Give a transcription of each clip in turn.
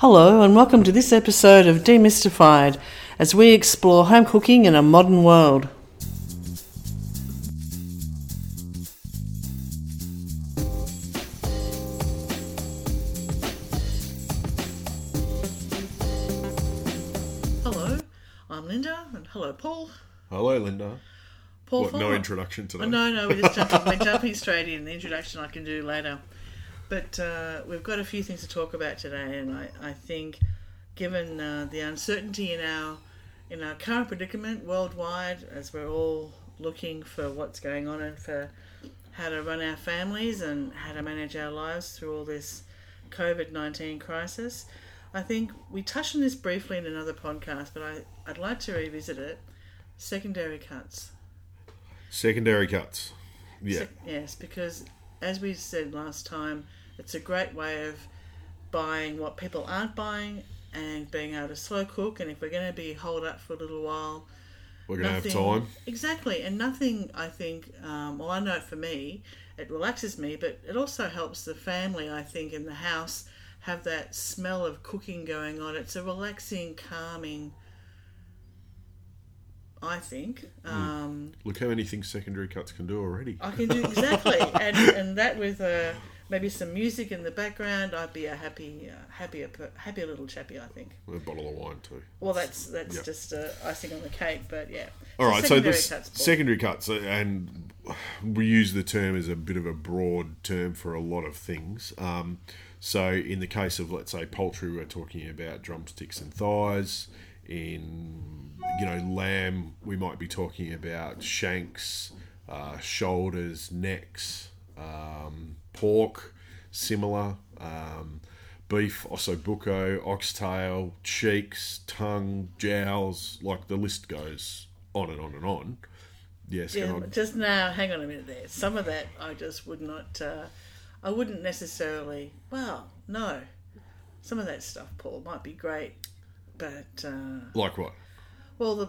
Hello, and welcome to this episode of Demystified as we explore home cooking in a modern world. Hello, I'm Linda, and hello, Paul. Hello, Linda. Paul, What, no introduction today? Oh, no, no, we're just jumping, we're jumping straight in. The introduction I can do later. But uh, we've got a few things to talk about today, and I, I think, given uh, the uncertainty in our in our current predicament worldwide, as we're all looking for what's going on and for how to run our families and how to manage our lives through all this COVID nineteen crisis, I think we touched on this briefly in another podcast, but I, I'd like to revisit it. Secondary cuts. Secondary cuts. Yeah. So- yes, because as we said last time, it's a great way of buying what people aren't buying and being able to slow cook. And if we're going to be holed up for a little while, We're going to have time. Exactly, and nothing. I think. Um, well, I know for me, it relaxes me, but it also helps the family. I think in the house have that smell of cooking going on. It's a relaxing, calming. I think. Hmm. Um, Look how many things secondary cuts can do already. I can do exactly, and and that with uh, maybe some music in the background, I'd be a happy, uh, happier, happier little chappy. I think. A bottle of wine too. Well, that's that's just uh, icing on the cake, but yeah. All right, so secondary this cuts, secondary cuts, uh, and we use the term as a bit of a broad term for a lot of things. Um, so, in the case of let's say poultry, we're talking about drumsticks and thighs. In you know lamb, we might be talking about shanks, uh, shoulders, necks. Um, pork, similar. Um, beef, ossobuco, oxtail, cheeks, tongue, jowls. Like the list goes on and on and on. Yes, Yeah, on. just now, hang on a minute there. Some of that I just would not. Uh, I wouldn't necessarily. Well, no. Some of that stuff, Paul, might be great, but uh, Like what? well, the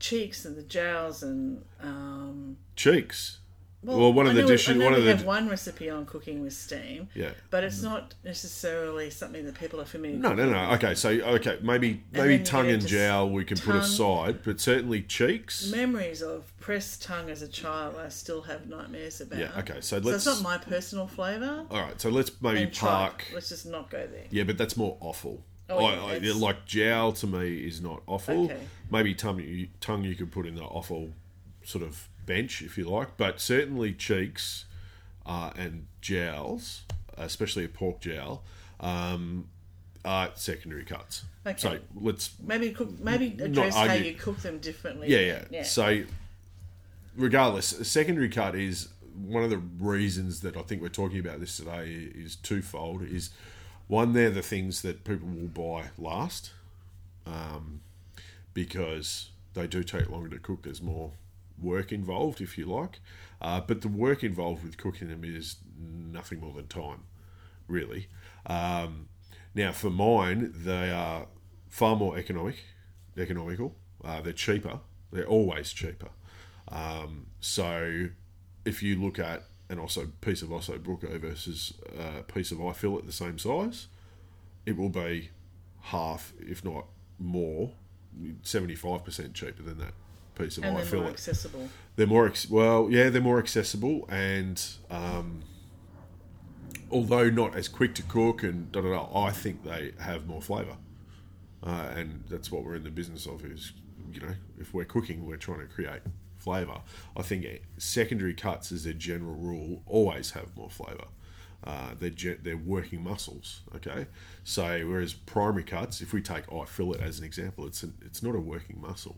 cheeks and the jowls and um, Cheeks. Well, one of the know dishes- I know one of we the- have one recipe on cooking with steam, Yeah. but it's not necessarily something that people are familiar. No, no, no. Okay, so okay, maybe maybe then tongue and jowl we can put aside, but certainly cheeks. Memories of pressed tongue as a child, I still have nightmares about. Yeah. Okay, so So let's. it's not my personal flavour. all right, so let's maybe And tripe. park. Let's just not go there. Yeah, but that's more awful. Oh, I, yeah, I, like jowl to me is not awful. Okay. Maybe tongue you, tongue you could put in the awful sort of bench if you like, but certainly cheeks uh, and jowls, especially a pork jowl, um, are secondary cuts. Okay. So let's Maybe cook. Maybe address how you cook them differently. yeah, yeah. yeah. So, regardless, a secondary cut is one of the reasons that I think we're talking about this today is twofold. Is one, they're the things that people will buy last, um, because they do take longer to cook. There's more work involved, if you like, uh, but the work involved with cooking them is nothing more than time, really. Um, now, for mine, they are far more economic, economical. Uh, they're cheaper. They're always cheaper. Um, so, if you look at an osso piece of osso buco versus a piece of eye fillet the same size, it will be half, if not more, seventy-five percent cheaper than that piece of and eye they're fillet. more accessible. They're more ex- well, yeah, they're more accessible, and um, although not as quick to cook and da da da, I think they have more flavour, uh, and that's what we're in the business of. Is you know, if we're cooking, we're trying to create flavour. I think secondary cuts, as a general rule, always have more flavour. Uh, they're ge- they're working muscles. Okay, so whereas primary cuts, if we take eye fillet as an example, it's an, it's not a working muscle.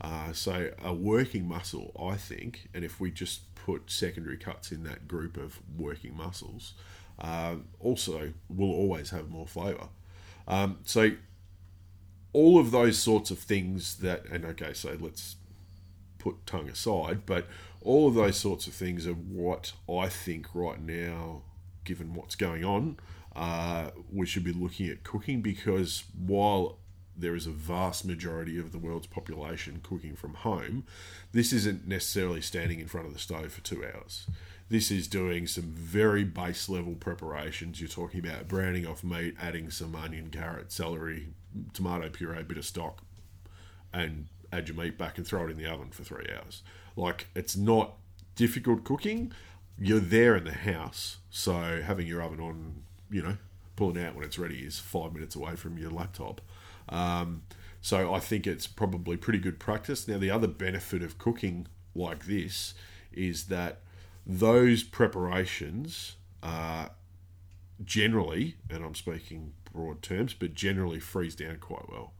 Uh, so a working muscle, I think, and if we just put secondary cuts in that group of working muscles, uh, also will always have more flavour. Um, so all of those sorts of things that, and okay, so let's put tongue aside, but all of those sorts of things are what I think right now, given what's going on, uh, we should be looking at cooking because while there is a vast majority of the world's population cooking from home, this isn't necessarily standing in front of the stove for two hours. This is doing some very base level preparations. You're talking about browning off meat, adding some onion, carrot, celery, tomato puree, bit of stock, and add your meat back and throw it in the oven for three hours. Like it's not difficult cooking. You're there in the house, so having your oven on, you know, pulling out when it's ready is five minutes away from your laptop. Um, so I think it's probably pretty good practice. Now the other benefit of cooking like this is that those preparations are generally, and I'm speaking broad terms, but generally freeze down quite well.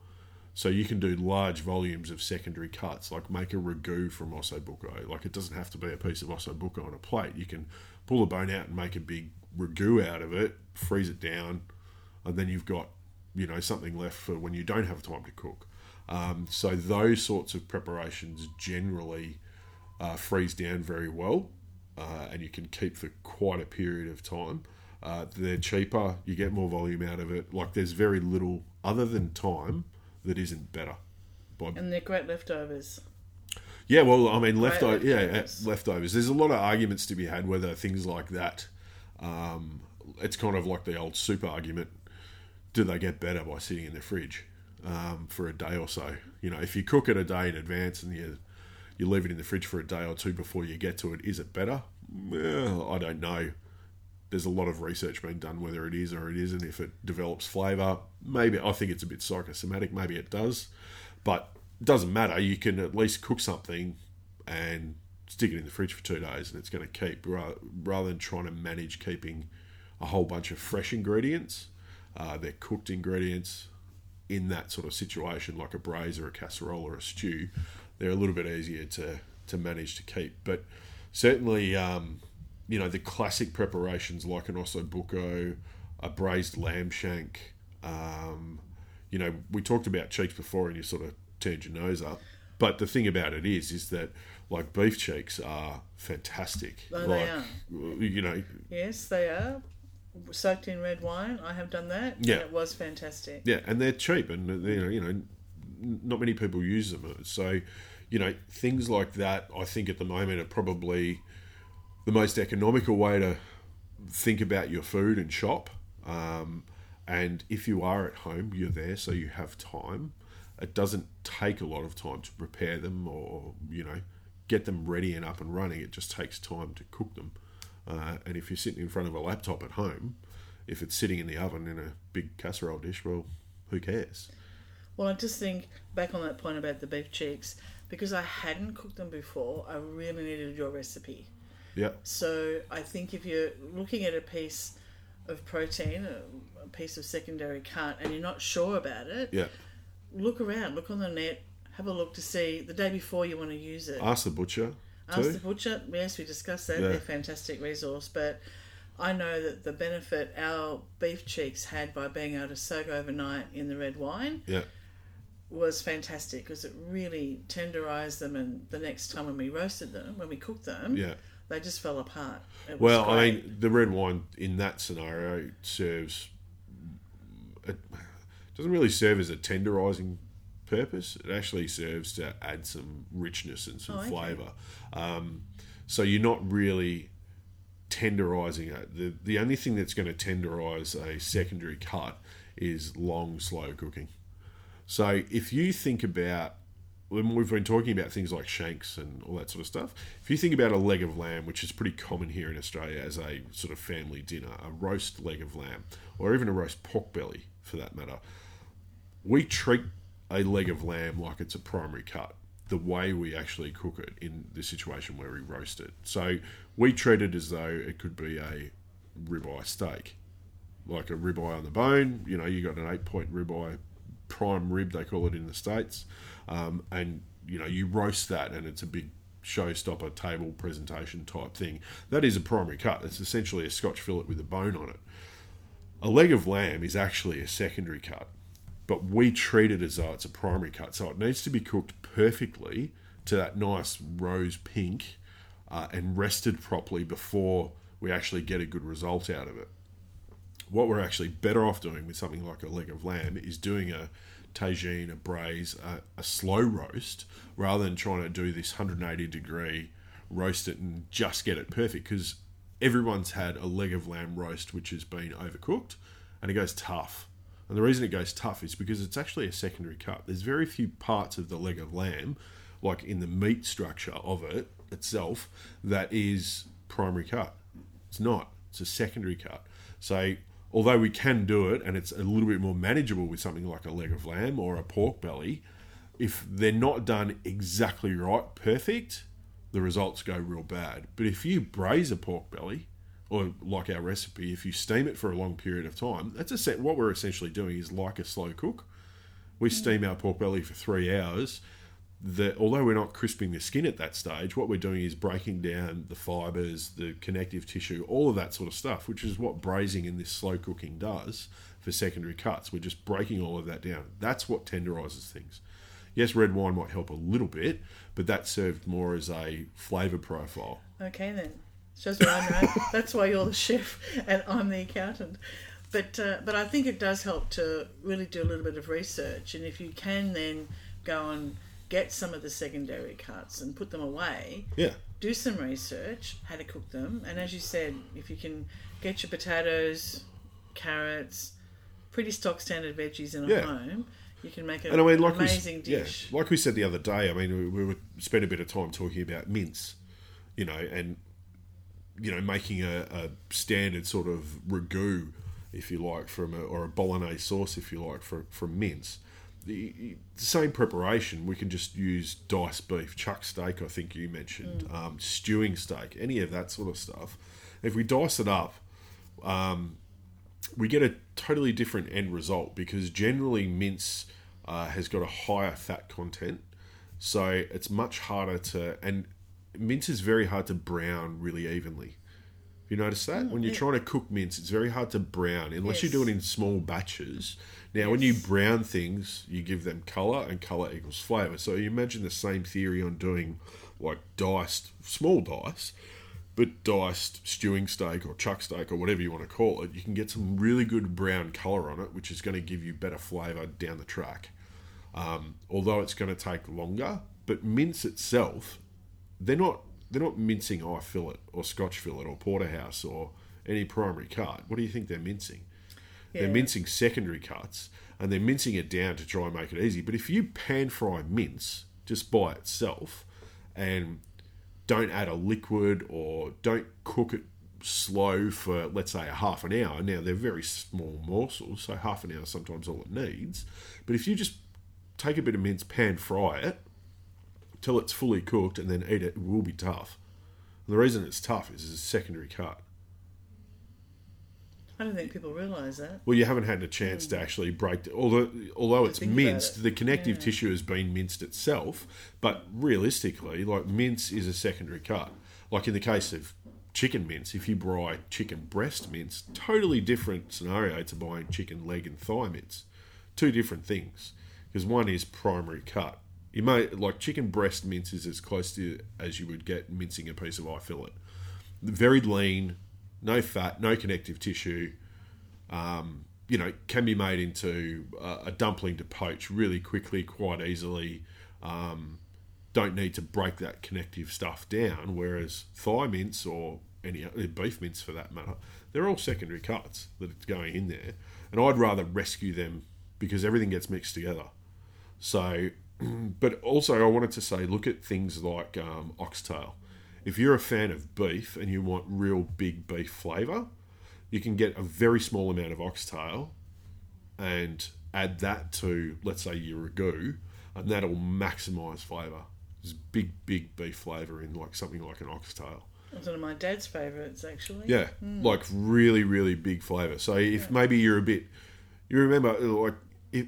So you can do large volumes of secondary cuts, like make a ragu from ossobuco. Like it doesn't have to be a piece of ossobuco on a plate. You can pull the bone out and make a big ragu out of it, freeze it down, and then you've got you know something left for when you don't have time to cook. Um, so those sorts of preparations generally uh, freeze down very well, uh, and you can keep for quite a period of time. Uh, they're cheaper, you get more volume out of it. Like there's very little other than time that isn't better. By, And they're great leftovers. yeah, well, I mean, leftover, yeah, leftovers. uh, leftovers. There's a lot of arguments to be had whether things like that. Um, it's kind of like the old soup argument. Do they get better by sitting in the fridge um, for a day or so? You know, if you cook it a day in advance and you you leave it in the fridge for a day or two before you get to it, is it better? I don't know. There's a lot of research being done whether it is or it isn't. If it develops flavour, maybe I think it's a bit psychosomatic. Maybe it does, but it doesn't matter. You can at least cook something and stick it in the fridge for two days, and it's going to keep ra- rather than trying to manage keeping a whole bunch of fresh ingredients. Uh, they're cooked ingredients in that sort of situation, like a braise or a casserole or a stew. They're a little bit easier to to manage to keep, but certainly, um, you know, the classic preparations like an ossobuco, a braised lamb shank. Um, you know, we talked about cheeks before, and you sort of turned your nose up. But the thing about it is, is that like beef cheeks are fantastic. Oh, like, they You know, Yes, they are. Soaked in red wine. I have done that. Yeah. And it was fantastic. Yeah, and they're cheap, and you know, you know, not many people use them. So, you know, things like that. I think at the moment are probably the most economical way to think about your food and shop. Um, and if you are at home, you're there, so you have time. It doesn't take a lot of time to prepare them, or you know, get them ready and up and running. It just takes time to cook them. Uh, and if you're sitting in front of a laptop at home, if it's sitting in the oven in a big casserole dish, well, who cares? Well, I just think back on that point about the beef cheeks, because I hadn't cooked them before, I really needed your recipe. Yeah, So I think if you're looking at a piece of protein, a, a piece of secondary cut, and you're not sure about it, yeah. look around, look on the net, have a look to see the day before you want to use it. Ask the butcher too. Ask the butcher. Yes, we discussed that. Yeah. They're a fantastic resource, but I know that the benefit our beef cheeks had by being able to soak overnight in the red wine yeah, was fantastic because it really tenderized them, and the next time when we roasted them, when we cooked them, yeah. they just fell apart. Well, I mean, the red wine in that scenario serves. It doesn't really serve as a tenderizing purpose. It actually serves to add some richness and some Oh, okay. flavour. Um, so you're not really tenderizing it. The the only thing that's going to tenderize a secondary cut is long, slow cooking. So if you think about when we've been talking about things like shanks and all that sort of stuff, if you think about a leg of lamb, which is pretty common here in Australia as a sort of family dinner, a roast leg of lamb, or even a roast pork belly for that matter, we treat a leg of lamb like it's a primary cut the way we actually cook it in the situation where we roast it. So we treat it as though it could be a ribeye steak, like a ribeye on the bone. You know, you got an eight point ribeye, prime rib they call it in the states, um, and you know you roast that, and it's a big showstopper table presentation type thing. That is a primary cut. It's essentially a Scotch fillet with a bone on it. A leg of lamb is actually a secondary cut, but we treat it as though it's a primary cut. So it needs to be cooked perfectly to that nice rose pink uh, and rested properly before we actually get a good result out of it. What we're actually better off doing with something like a leg of lamb is doing a tagine, a braise, a, a slow roast, rather than trying to do this 180 degree roast it and just get it perfect because everyone's had a leg of lamb roast which has been overcooked and it goes tough. And the reason it goes tough is because it's actually a secondary cut. There's very few parts of the leg of lamb, like in the meat structure of it itself, that is primary cut. It's not. It's a secondary cut. So although we can do it and it's a little bit more manageable with something like a leg of lamb or a pork belly, if they're not done exactly right, perfect, the results go real bad. But if you braise a pork belly, or like our recipe, if you steam it for a long period of time, that's a set. What we're essentially doing is like a slow cook. We mm. steam our pork belly for three hours. That although we're not crisping the skin at that stage, what we're doing is breaking down the fibers, the connective tissue, all of that sort of stuff, which is what braising in this slow cooking does for secondary cuts. We're just breaking all of that down. That's what tenderizes things. Yes, red wine might help a little bit, but that served more as a flavour profile. Okay, then. Shows where I'm at. That's why you're the chef and I'm the accountant. But uh, but I think it does help to really do a little bit of research, and if you can then go and get some of the secondary cuts and put them away, Yeah, do some research how to cook them, and as you said, if you can get your potatoes, carrots, pretty stock standard veggies in a Yeah. home, you can make an and I mean, like amazing we, yeah, dish. like we said the other day. I mean, we, we would spend a bit of time talking about mince, you know, and you know, making a, a standard sort of ragu, if you like, from a, or a bolognese sauce, if you like, for, from mince. The, the same preparation, we can just use diced beef, chuck steak. I think you mentioned um, stewing steak, any of that sort of stuff. If we dice it up, um, we get a totally different end result because generally mince uh, has got a higher fat content, so it's much harder to and mince is very hard to brown really evenly. You notice that when you're trying to cook mince, it's very hard to brown unless you do it in small batches. Now, when you brown things, you give them color, and color equals flavor. So you imagine the same theory on doing like diced, small dice, but diced stewing steak or chuck steak or whatever you want to call it. You can get some really good brown color on it, which is going to give you better flavor down the track. Um, although it's going to take longer, but mince itself, they're not they're not mincing eye fillet or Scotch fillet or porterhouse or any primary cut. What do you think they're mincing? They're mincing secondary cuts and they're mincing it down to try and make it easy. But if you pan fry mince just by itself and don't add a liquid or don't cook it slow for let's say a half an hour. Now they're very small morsels, so half an hour is sometimes all it needs. But if you just take a bit of mince, pan fry it till it's fully cooked, and then eat it, it will be tough. And the reason it's tough is it's a secondary cut. I don't think people realise that. Well, you haven't had a chance to hmm. actually break. The, although although it's minced, it. the connective tissue has been minced itself. But realistically, like mince is a secondary cut. Like in the case of chicken mince, if you buy chicken breast mince, totally different scenario to buying chicken leg and thigh mince. Two different things because one is primary cut. You may like chicken breast mince is as close to as you would get mincing a piece of eye fillet. Very lean, no fat, no connective tissue um, you know, can be made into uh, a dumpling to poach really quickly, quite easily. Um, don't need to break that connective stuff down. Whereas thigh mince or any beef mince for that matter, they're all secondary cuts that are going in there. And I'd rather rescue them because everything gets mixed together. So, but also I wanted to say, look at things like um, oxtail. If you're a fan of beef and you want real big beef flavour, you can get a very small amount of oxtail and add that to, let's say, your ragu, and that'll maximise flavour. There's big, big beef flavour in like something like an oxtail. It's one of my dad's favourites, actually. Yeah, like really, really big flavour. So if maybe you're a bit, you remember like if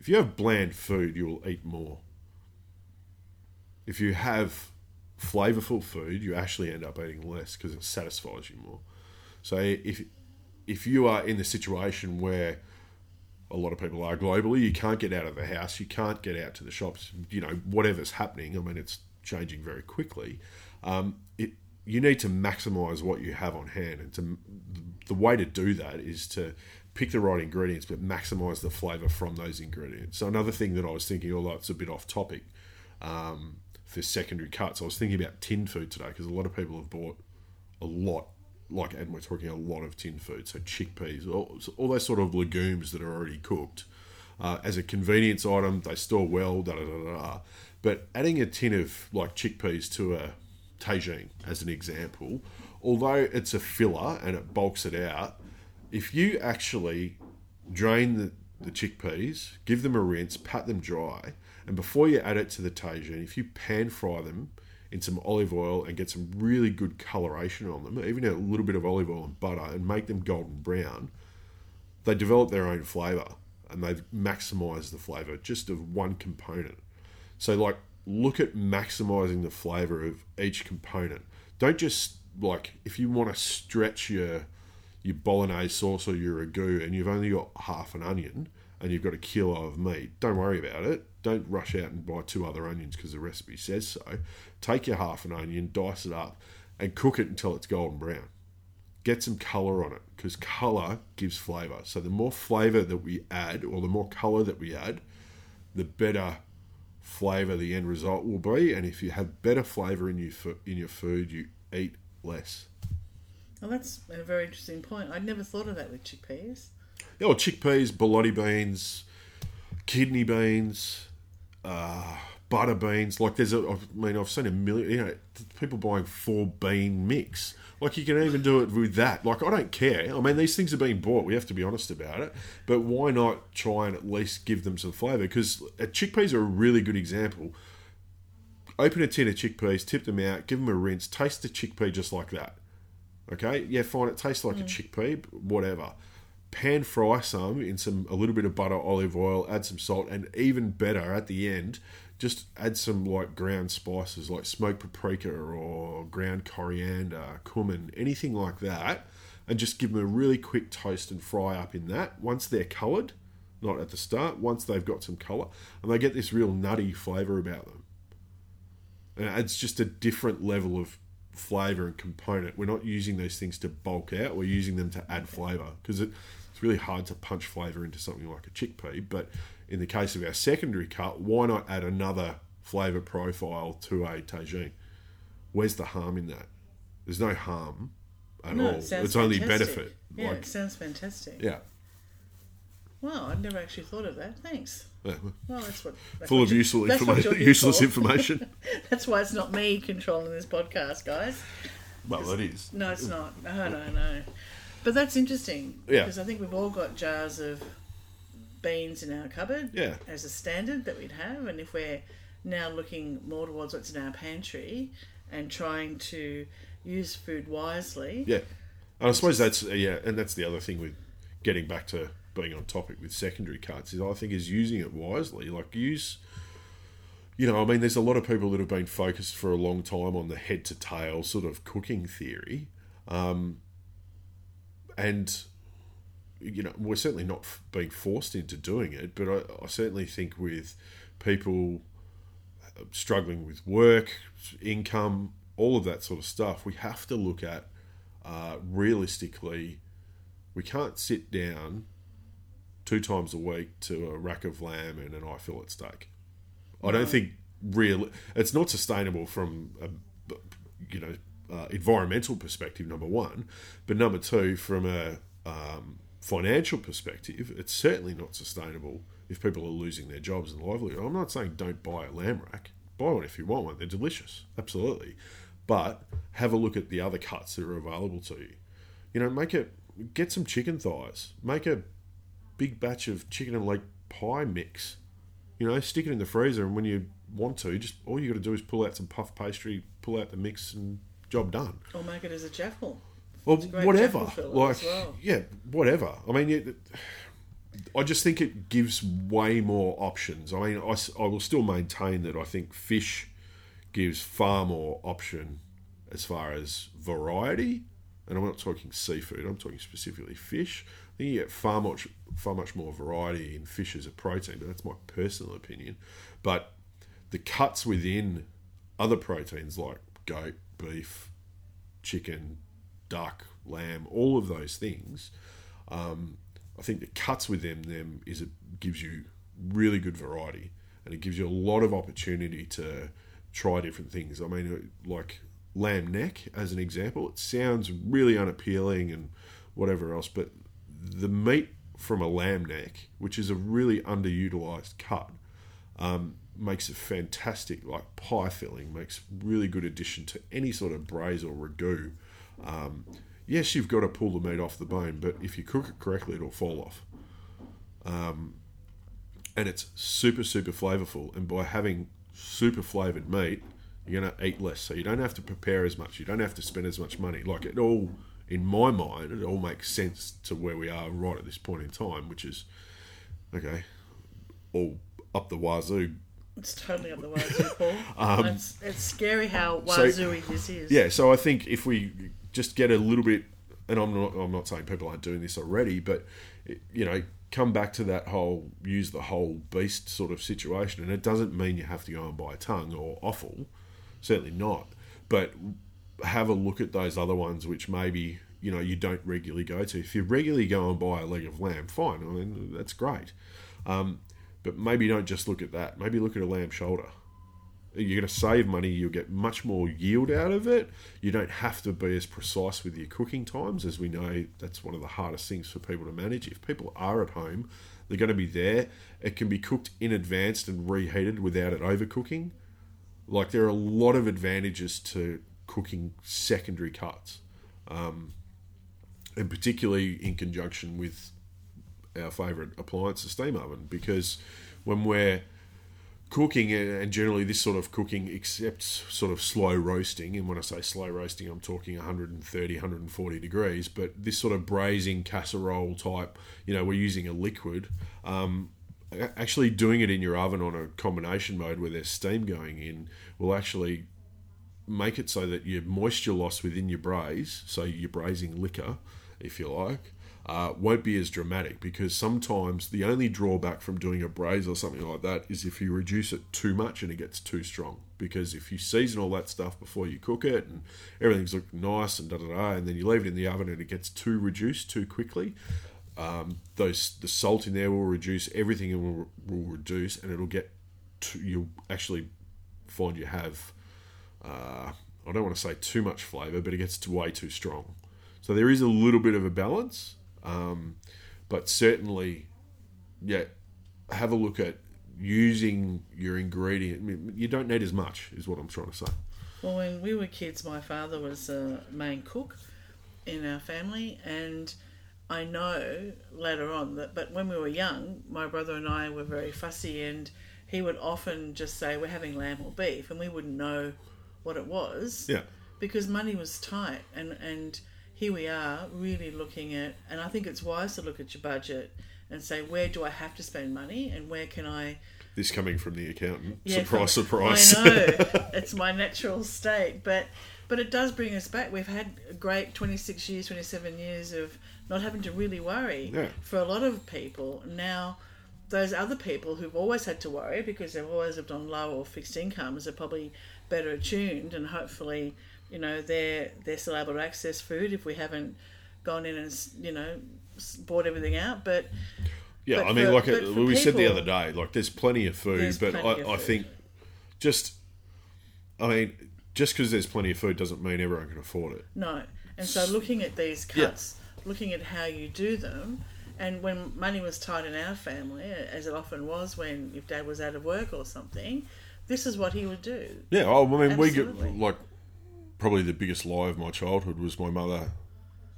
if you have bland food, you will eat more. If you have flavourful food, you actually end up eating less because it satisfies you more. So if if you are in the situation where a lot of people are globally, you can't get out of the house, you can't get out to the shops, you know, whatever's happening. I mean, it's changing very quickly. Um, it you need to maximise what you have on hand, and to the way to do that is to pick the right ingredients, but maximise the flavour from those ingredients. So another thing that I was thinking, although it's a bit off topic, um, for secondary cuts. I was thinking about tin food today because a lot of people have bought a lot, like, and we're talking a lot of tin food, so chickpeas, all, all those sort of legumes that are already cooked. Uh, as a convenience item, they store well, da da da da. But adding a tin of like chickpeas to a tagine, as an example, although it's a filler and it bulks it out, if you actually drain the, the chickpeas, give them a rinse, pat them dry, and before you add it to the tagine, if you pan fry them in some olive oil and get some really good coloration on them, even a little bit of olive oil and butter, and make them golden brown, they develop their own flavour and they've maximized the flavour just of one component. So, like, look at maximizing the flavour of each component. Don't just like if you want to stretch your your bolognese sauce or your ragu and you've only got half an onion and you've got a kilo of meat, don't worry about it. Don't rush out and buy two other onions because the recipe says so. Take your half an onion, dice it up, and cook it until it's golden brown get some color on it because color gives flavor. So the more flavor that we add, or the more color that we add, the better flavor the end result will be. And if you have better flavor in your in your food, you eat less. Well, that's a very interesting point. I'd never thought of that with chickpeas. Yeah, well, chickpeas, borlotti beans, kidney beans, uh, butter beans. Like there's a, I mean, I've seen a million, you know, people buying four bean mix. Like you can even do it with that. Like I don't care. I mean, these things are being bought. We have to be honest about it. But why not try and at least give them some flavour? Because chickpeas are a really good example. Open a tin of chickpeas, tip them out, give them a rinse, taste the chickpea just like that. Okay, yeah, fine. It tastes like mm. a chickpea, whatever. Pan fry some in some a little bit of butter, olive oil, add some salt, and even better at the end, just add some like ground spices like smoked paprika or ground coriander, cumin, anything like that, and just give them a really quick toast and fry up in that. Once they're coloured, not at the start, once they've got some colour, and they get this real nutty flavour about them. And it's just a different level of flavour and component. We're not using those things to bulk out, we're using them to add flavour because it, it's really hard to punch flavour into something like a chickpea, but in the case of our secondary cut, why not add another flavour profile to a tagine? Where's the harm in that? There's no harm at no, all. It it's only benefit. Yeah, like, it sounds fantastic. Yeah. Wow, I'd never actually thought of that. Thanks. Yeah. Well, that's what. That's Full what of useful information. Useless information. that's why it's not me controlling this podcast, guys. Well, it is. No, it's not. No, no, no. But that's interesting. Yeah. Because I think we've all got jars of beans in our cupboard yeah. as a standard that we'd have, and if we're now looking more towards what's in our pantry and trying to use food wisely. Yeah, and I suppose that's yeah, and that's the other thing with getting back to being on topic with secondary cuts is I think is using it wisely. Like use, you know, I mean, there's a lot of people that have been focused for a long time on the head to tail sort of cooking theory, um, and you know, we're certainly not being forced into doing it, but I, I certainly think with people uh, struggling with work, income, all of that sort of stuff, we have to look at uh, realistically. We can't sit down two times a week to a rack of lamb and an eye fillet steak. I don't think real. It's not sustainable from a you know uh, environmental perspective. Number one, but number two, from a um, financial perspective, it's certainly not sustainable if people are losing their jobs and livelihood. I'm not saying don't buy a lamb rack. Buy one if you want one. They're delicious, absolutely. But have a look at the other cuts that are available to you. You know, make it get some chicken thighs. Make a big batch of chicken and leg pie mix. You know, stick it in the freezer, and when you want to, just all you got to do is pull out some puff pastry, pull out the mix, and job done. Or make it as a jaffle. Well, whatever. Like, well. yeah, whatever. I mean, it, I just think it gives way more options. I mean, I, I will still maintain that I think fish gives far more option as far as variety. And I'm not talking seafood. I'm talking specifically fish. You get far much, far much more variety in fish as a protein. But that's my personal opinion. But the cuts within other proteins like goat, beef, chicken, duck, lamb, all of those things. Um, I think the cuts within them is it gives you really good variety and it gives you a lot of opportunity to try different things. I mean, like lamb neck as an example. It sounds really unappealing and whatever else, but the meat from a lamb neck, which is a really underutilized cut, um, makes a fantastic like pie filling. Makes really good addition to any sort of braise or ragu. Um, yes, you've got to pull the meat off the bone, but if you cook it correctly, it'll fall off. Um, and it's super super flavorful. And by having super flavored meat, you're to eat less, so you don't have to prepare as much. You don't have to spend as much money. Like it all, in my mind, it all makes sense to where we are right at this point in time, which is okay, all up the wazoo. It's totally up the wazoo, Paul. Um, um, it's, it's scary how wazooey this is. Yeah, so I think if we just get a little bit, and I'm not, I'm not saying people aren't doing this already, but you know, come back to that whole use the whole beast sort of situation, and it doesn't mean you have to go and buy a tongue or offal, certainly not, but have a look at those other ones which maybe you know you don't regularly go to. If you regularly go and buy a leg of lamb, fine, I mean that's great, um, but maybe don't just look at that. Maybe look at a lamb shoulder you're going to save money. You'll get much more yield out of it. You don't have to be as precise with your cooking times, as we know that's one of the hardest things for people to manage. If people are at home, they're going to be there. It can be cooked in advance and reheated without it overcooking. Like there are a lot of advantages to cooking secondary cuts, um, and particularly in conjunction with our favourite appliance, the steam oven, because when we're cooking and generally this sort of cooking except sort of slow roasting and when i say slow roasting i'm talking 130 140 degrees but this sort of braising casserole type you know we're using a liquid um, actually doing it in your oven on a combination mode where there's steam going in will actually make it so that your moisture loss within your braise so you're braising liquor if you like uh, won't be as dramatic because sometimes the only drawback from doing a braise or something like that is if you reduce it too much and it gets too strong. Because if you season all that stuff before you cook it and everything's looking nice and da da da, and then you leave it in the oven and it gets too reduced too quickly, um, those the salt in there will reduce, everything will, will reduce, and it'll get you'll actually find you have. Uh, I don't want to say too much flavour, but it gets way too strong. So there is a little bit of a balance, um, but certainly, yeah, have a look at using your ingredient. You don't need as much, is what I'm trying to say. Well, when we were kids, my father was a main cook in our family, and I know later on that, but when we were young, my brother and I were very fussy, and he would often just say, We're having lamb or beef, and we wouldn't know what it was. Yeah. Because money was tight, and, and here we are really looking at, and I think it's wise to look at your budget and say, where do I have to spend money and where can I. This coming from the accountant. Yeah, surprise, from, surprise. I know. it's my natural state. But but it does bring us back. We've had a great 26 years, 27 years of not having to really worry Yeah. for a lot of people. Now, those other people who've always had to worry because they've always lived on low or fixed incomes are probably better attuned and hopefully you know they're they're still able to access food if we haven't gone in and you know bought everything out but Yeah, But I mean, for- like but uh, we said the other day, like there's plenty of food, but I, of I think just, I mean, just because there's plenty of food doesn't mean everyone can afford it. no and so looking at these Yeah. cuts looking at how you do them and when money was tight in our family as it often was when if dad was out of work or something this is what he would do Yeah, oh, I mean, we get like probably the biggest lie of my childhood was my mother.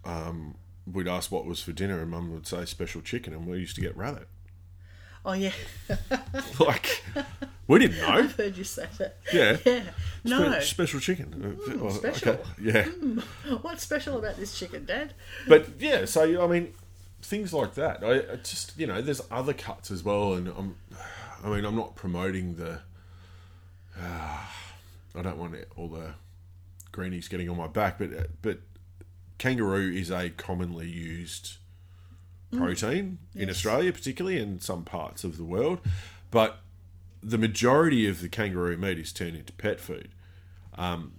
Um, we'd ask what was for dinner, and Mum would say special chicken, and we used to get rabbit. oh yeah Like we didn't know. i've heard you say that Yeah, yeah no Spe- special chicken. Uh, well, special. Yeah, what's special about this chicken dad but yeah. So I mean, things like that. I, I just you know, there's other cuts as well, and I'm. I mean, I'm not promoting the. I don't want all the greenies getting on my back, but but kangaroo is a commonly used protein in Yes. Australia, particularly in some parts of the world, but the majority of the kangaroo meat is turned into pet food, um,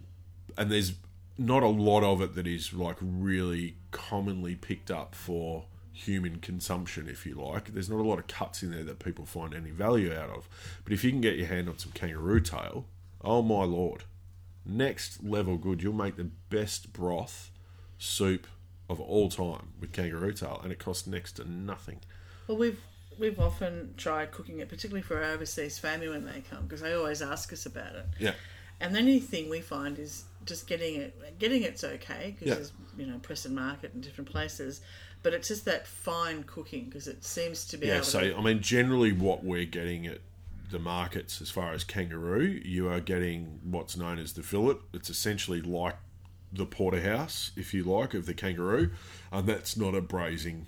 and there's not a lot of it that is like really commonly picked up for human consumption, if you like. There's not a lot of cuts in there that people find any value out of. But if you can get your hand on some kangaroo tail, Oh my lord. Next level good. You'll make the best broth soup of all time with kangaroo tail, and it costs next to nothing. Well, we've we've often tried cooking it, particularly for our overseas family when they come, because they always ask us about it. Yeah. And the only thing we find is just getting it. Getting it's okay because Yeah. there's you know Preston Market in different places, but it's just that fine cooking because it seems to be Yeah, so to. I mean, generally, what we're getting at the markets as far as kangaroo, you are getting what's known as the fillet. It's essentially like the porterhouse, if you like, of the kangaroo, and that's not a braising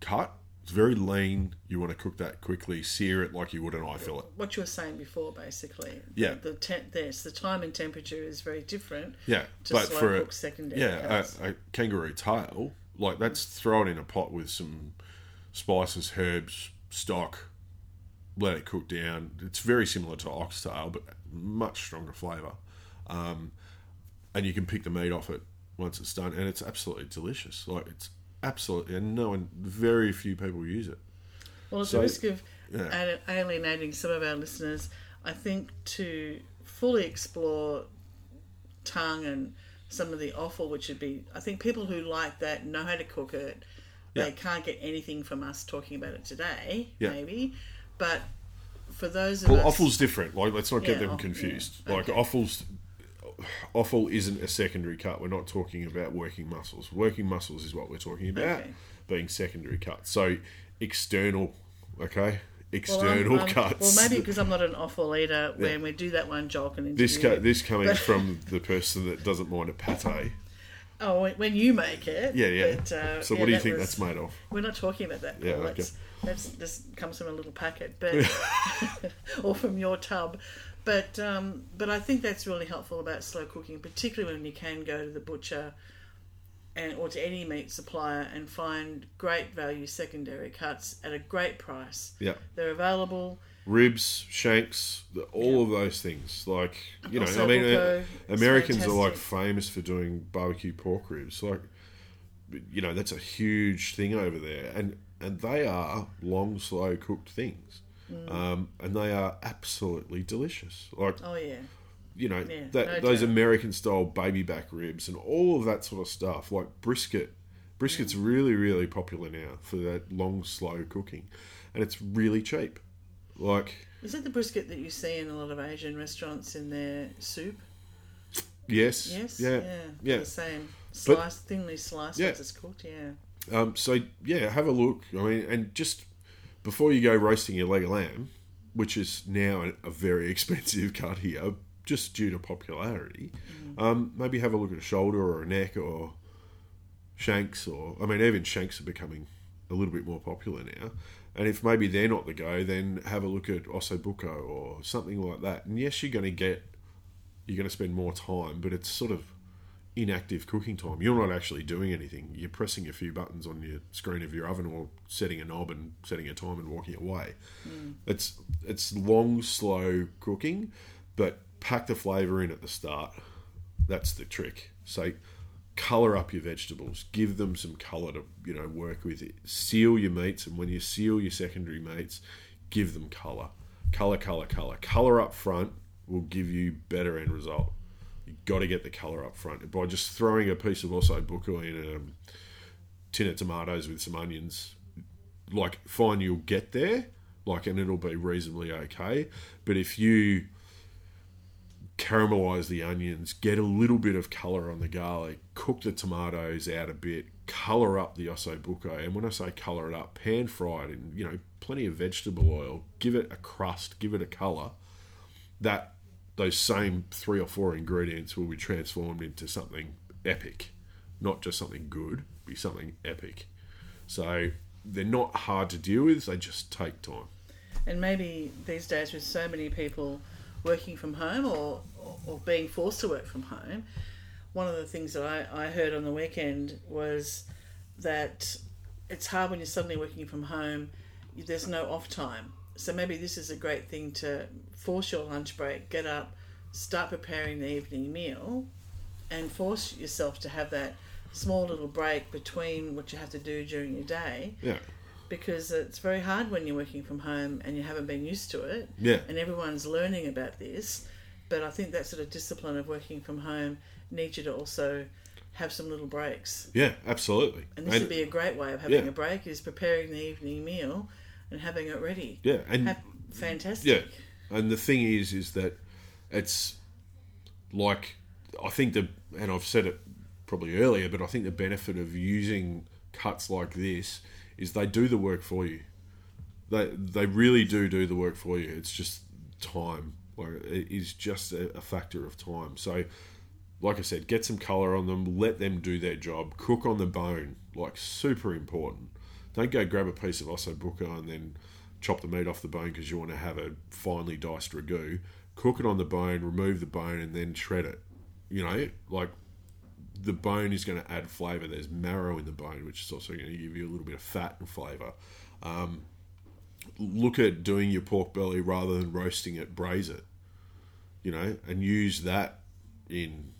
cut. It's very lean. You want to cook that quickly, sear it like you would an eye fillet. What you were saying before, basically. Yeah. The, te- yes, the time and temperature is very different. Yeah, but for a, secondary yeah, a, a kangaroo tail, like that's throw it in a pot with some spices, herbs, stock, let it cook down. It's very similar to oxtail, but much stronger flavour. Um, and you can pick the meat off it once it's done, and it's absolutely delicious. Like it's absolutely, and no one, very few people use it. Well, at So- the risk of yeah. alienating some of our listeners, I think to fully explore tongue and some of the offal, which would be, I think people who like that know how to cook it. Yeah. They can't get anything from us talking about it today, Yeah. maybe. But for those of Well, us, offal's different. Like, let's not get Yeah, them off- confused. Like, okay. offal's offal isn't a secondary cut. We're not talking about working muscles. Working muscles is what we're talking about, Okay. being secondary cut. So external, okay, well, external I'm- cuts. Well, maybe because I'm not an awful eater, when we do that one, Joel can this co- this coming But- from the person that doesn't mind a pate. Oh, when- you make it. Yeah, yeah. But, uh, so yeah, what do you that think was- that's made of? We're not talking about that. Yeah, okay. That's, that's just comes from a little packet, but or from your tub. But um, but I think that's really helpful about slow cooking, particularly when you can go to the butcher and or to any meat supplier and find great value secondary cuts at a great price. Yeah, They're available. ribs, shanks, the, all of those things. Like you know, Also I mean, uh, Americans are like famous for doing barbecue pork ribs. Like you know, that's a huge thing over there, and and they are long, slow cooked things. Mm. Um, and they are absolutely delicious. Like Oh yeah, you know Yeah, that no those doubt. American style baby back ribs and all of that sort of stuff, like brisket. Brisket's Mm. really, really popular now for that long, slow cooking, and it's really cheap. Like is it the brisket that you see in a lot of Asian restaurants in their soup? yes, Yes. yeah, Yeah. yeah. The same sliced, thinly sliced. Yeah. it's cooked. Yeah. Um, so yeah, have a look. I mean, and just before you go roasting your leg of lamb, which is now a very expensive cut here, just due to popularity, um, maybe have a look at a shoulder or a neck or shanks, or I mean, even shanks are becoming a little bit more popular now. And if maybe they're not the go, then have a look at ossobuco or something like that. And yes, you're going to get, you're going to spend more time, but it's sort of inactive cooking time. You're not actually doing anything. You're pressing a few buttons on your screen of your oven or setting a knob and setting a time and walking away. It's it's long, slow cooking, but pack the flavour in at the start. That's the trick. So color up your vegetables. Give them some color to you know work with. It. Seal your meats, and when you seal your secondary meats, give them color. Color, color, color. Color up front will give you better end result. You have got to get the color up front by just throwing a piece of osso buco in a tin of tomatoes with some onions. Like, fine, you'll get there, like, and it'll be reasonably okay. But if you caramelize the onions, get a little bit of color on the garlic, cook the tomatoes out a bit, color up the osso buco, and when I say color it up, pan fry it in you know plenty of vegetable oil, give it a crust, give it a color. That those same three or four ingredients will be transformed into something epic, not just something good, be something epic. So they're not hard to deal with; they just take time. And maybe these days, with so many people working from home or, or being forced to work from home, one of the things that I, I heard on the weekend was that it's hard when you're suddenly working from home, there's no off time. So maybe this is a great thing to force your lunch break, get up, start preparing the evening meal, and force yourself to have that small little break between what you have to do during your day Yeah, because it's very hard when you're working from home and you haven't been used to it yeah, and everyone's learning about this but I think that sort of discipline of working from home needs you to also have some little breaks. Yeah, absolutely. And this And- would be a great way of having Yeah. a break is preparing the evening meal and having it ready. yeah, and Have, fantastic. Yeah, and the thing is, is that it's like I think the and I've said it probably earlier, but I think the benefit of using cuts like this is they do the work for you. They they really do do the work for you. It's just time. Like it is just a, a factor of time. So. Like I said, get some color on them. Let them do their job. Cook on the bone, like super important. Don't go grab a piece of osso buco and then chop the meat off the bone because you want to have a finely diced ragu. Cook it on the bone, remove the bone, and then shred it. You know, like the bone is going to add flavour. There's marrow in the bone, which is also going to give you a little bit of fat and flavour. Um, look at doing your pork belly rather than roasting it, braise it. You know, and use that in.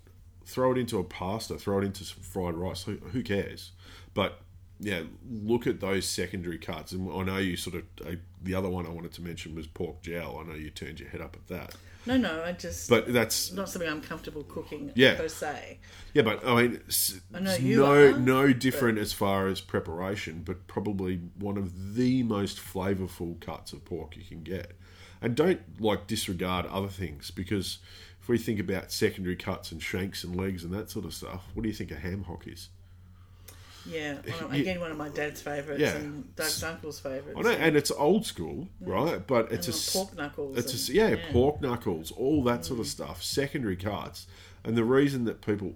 Throw it into a pasta, throw it into some fried rice. Who, who cares? But yeah, look at those secondary cuts. And I know you sort of uh, the other one I wanted to mention was pork jowl. I know you turned your head up at that, No, no, I just but that's not something I'm comfortable cooking Yeah. per se. yeah. But I mean, I no are, no different as far as preparation, but probably one of the most flavorful cuts of pork you can get. And don't like disregard other things because if we think about secondary cuts and shanks and legs and that sort of stuff, what do you think a ham hock is? Yeah, one of, again, one of my dad's favourites Yeah. and Doug's uncle's favourites. I know, and it's old school, right? But it's And a pork knuckles It's a and- s yeah, yeah. Mm. pork knuckles, all that sort of stuff, secondary cuts, and the reason that people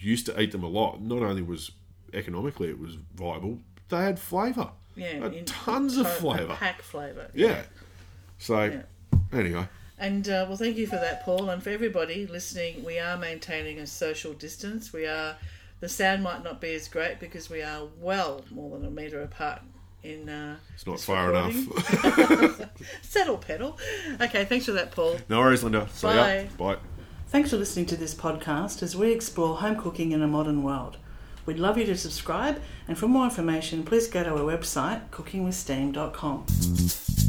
used to eat them a lot, not only was economically it was viable, they had flavour. yeah, Uh, in- tons of a- a flavour. pack flavour. Yeah. So Yeah. anyway, And uh, well, thank you for that, Paul, and for everybody listening. We are maintaining a social distance. We are. The sound might not be as great because we are well more than a metre apart. In uh, it's not far recording. enough. Settle pedal. Okay, thanks for that, Paul. no worries, Linda. See ya. Bye. Bye. Thanks for listening to this podcast as we explore home cooking in a modern world. We'd love you to subscribe, and for more information, please go to our website, cookingwithsteam.com.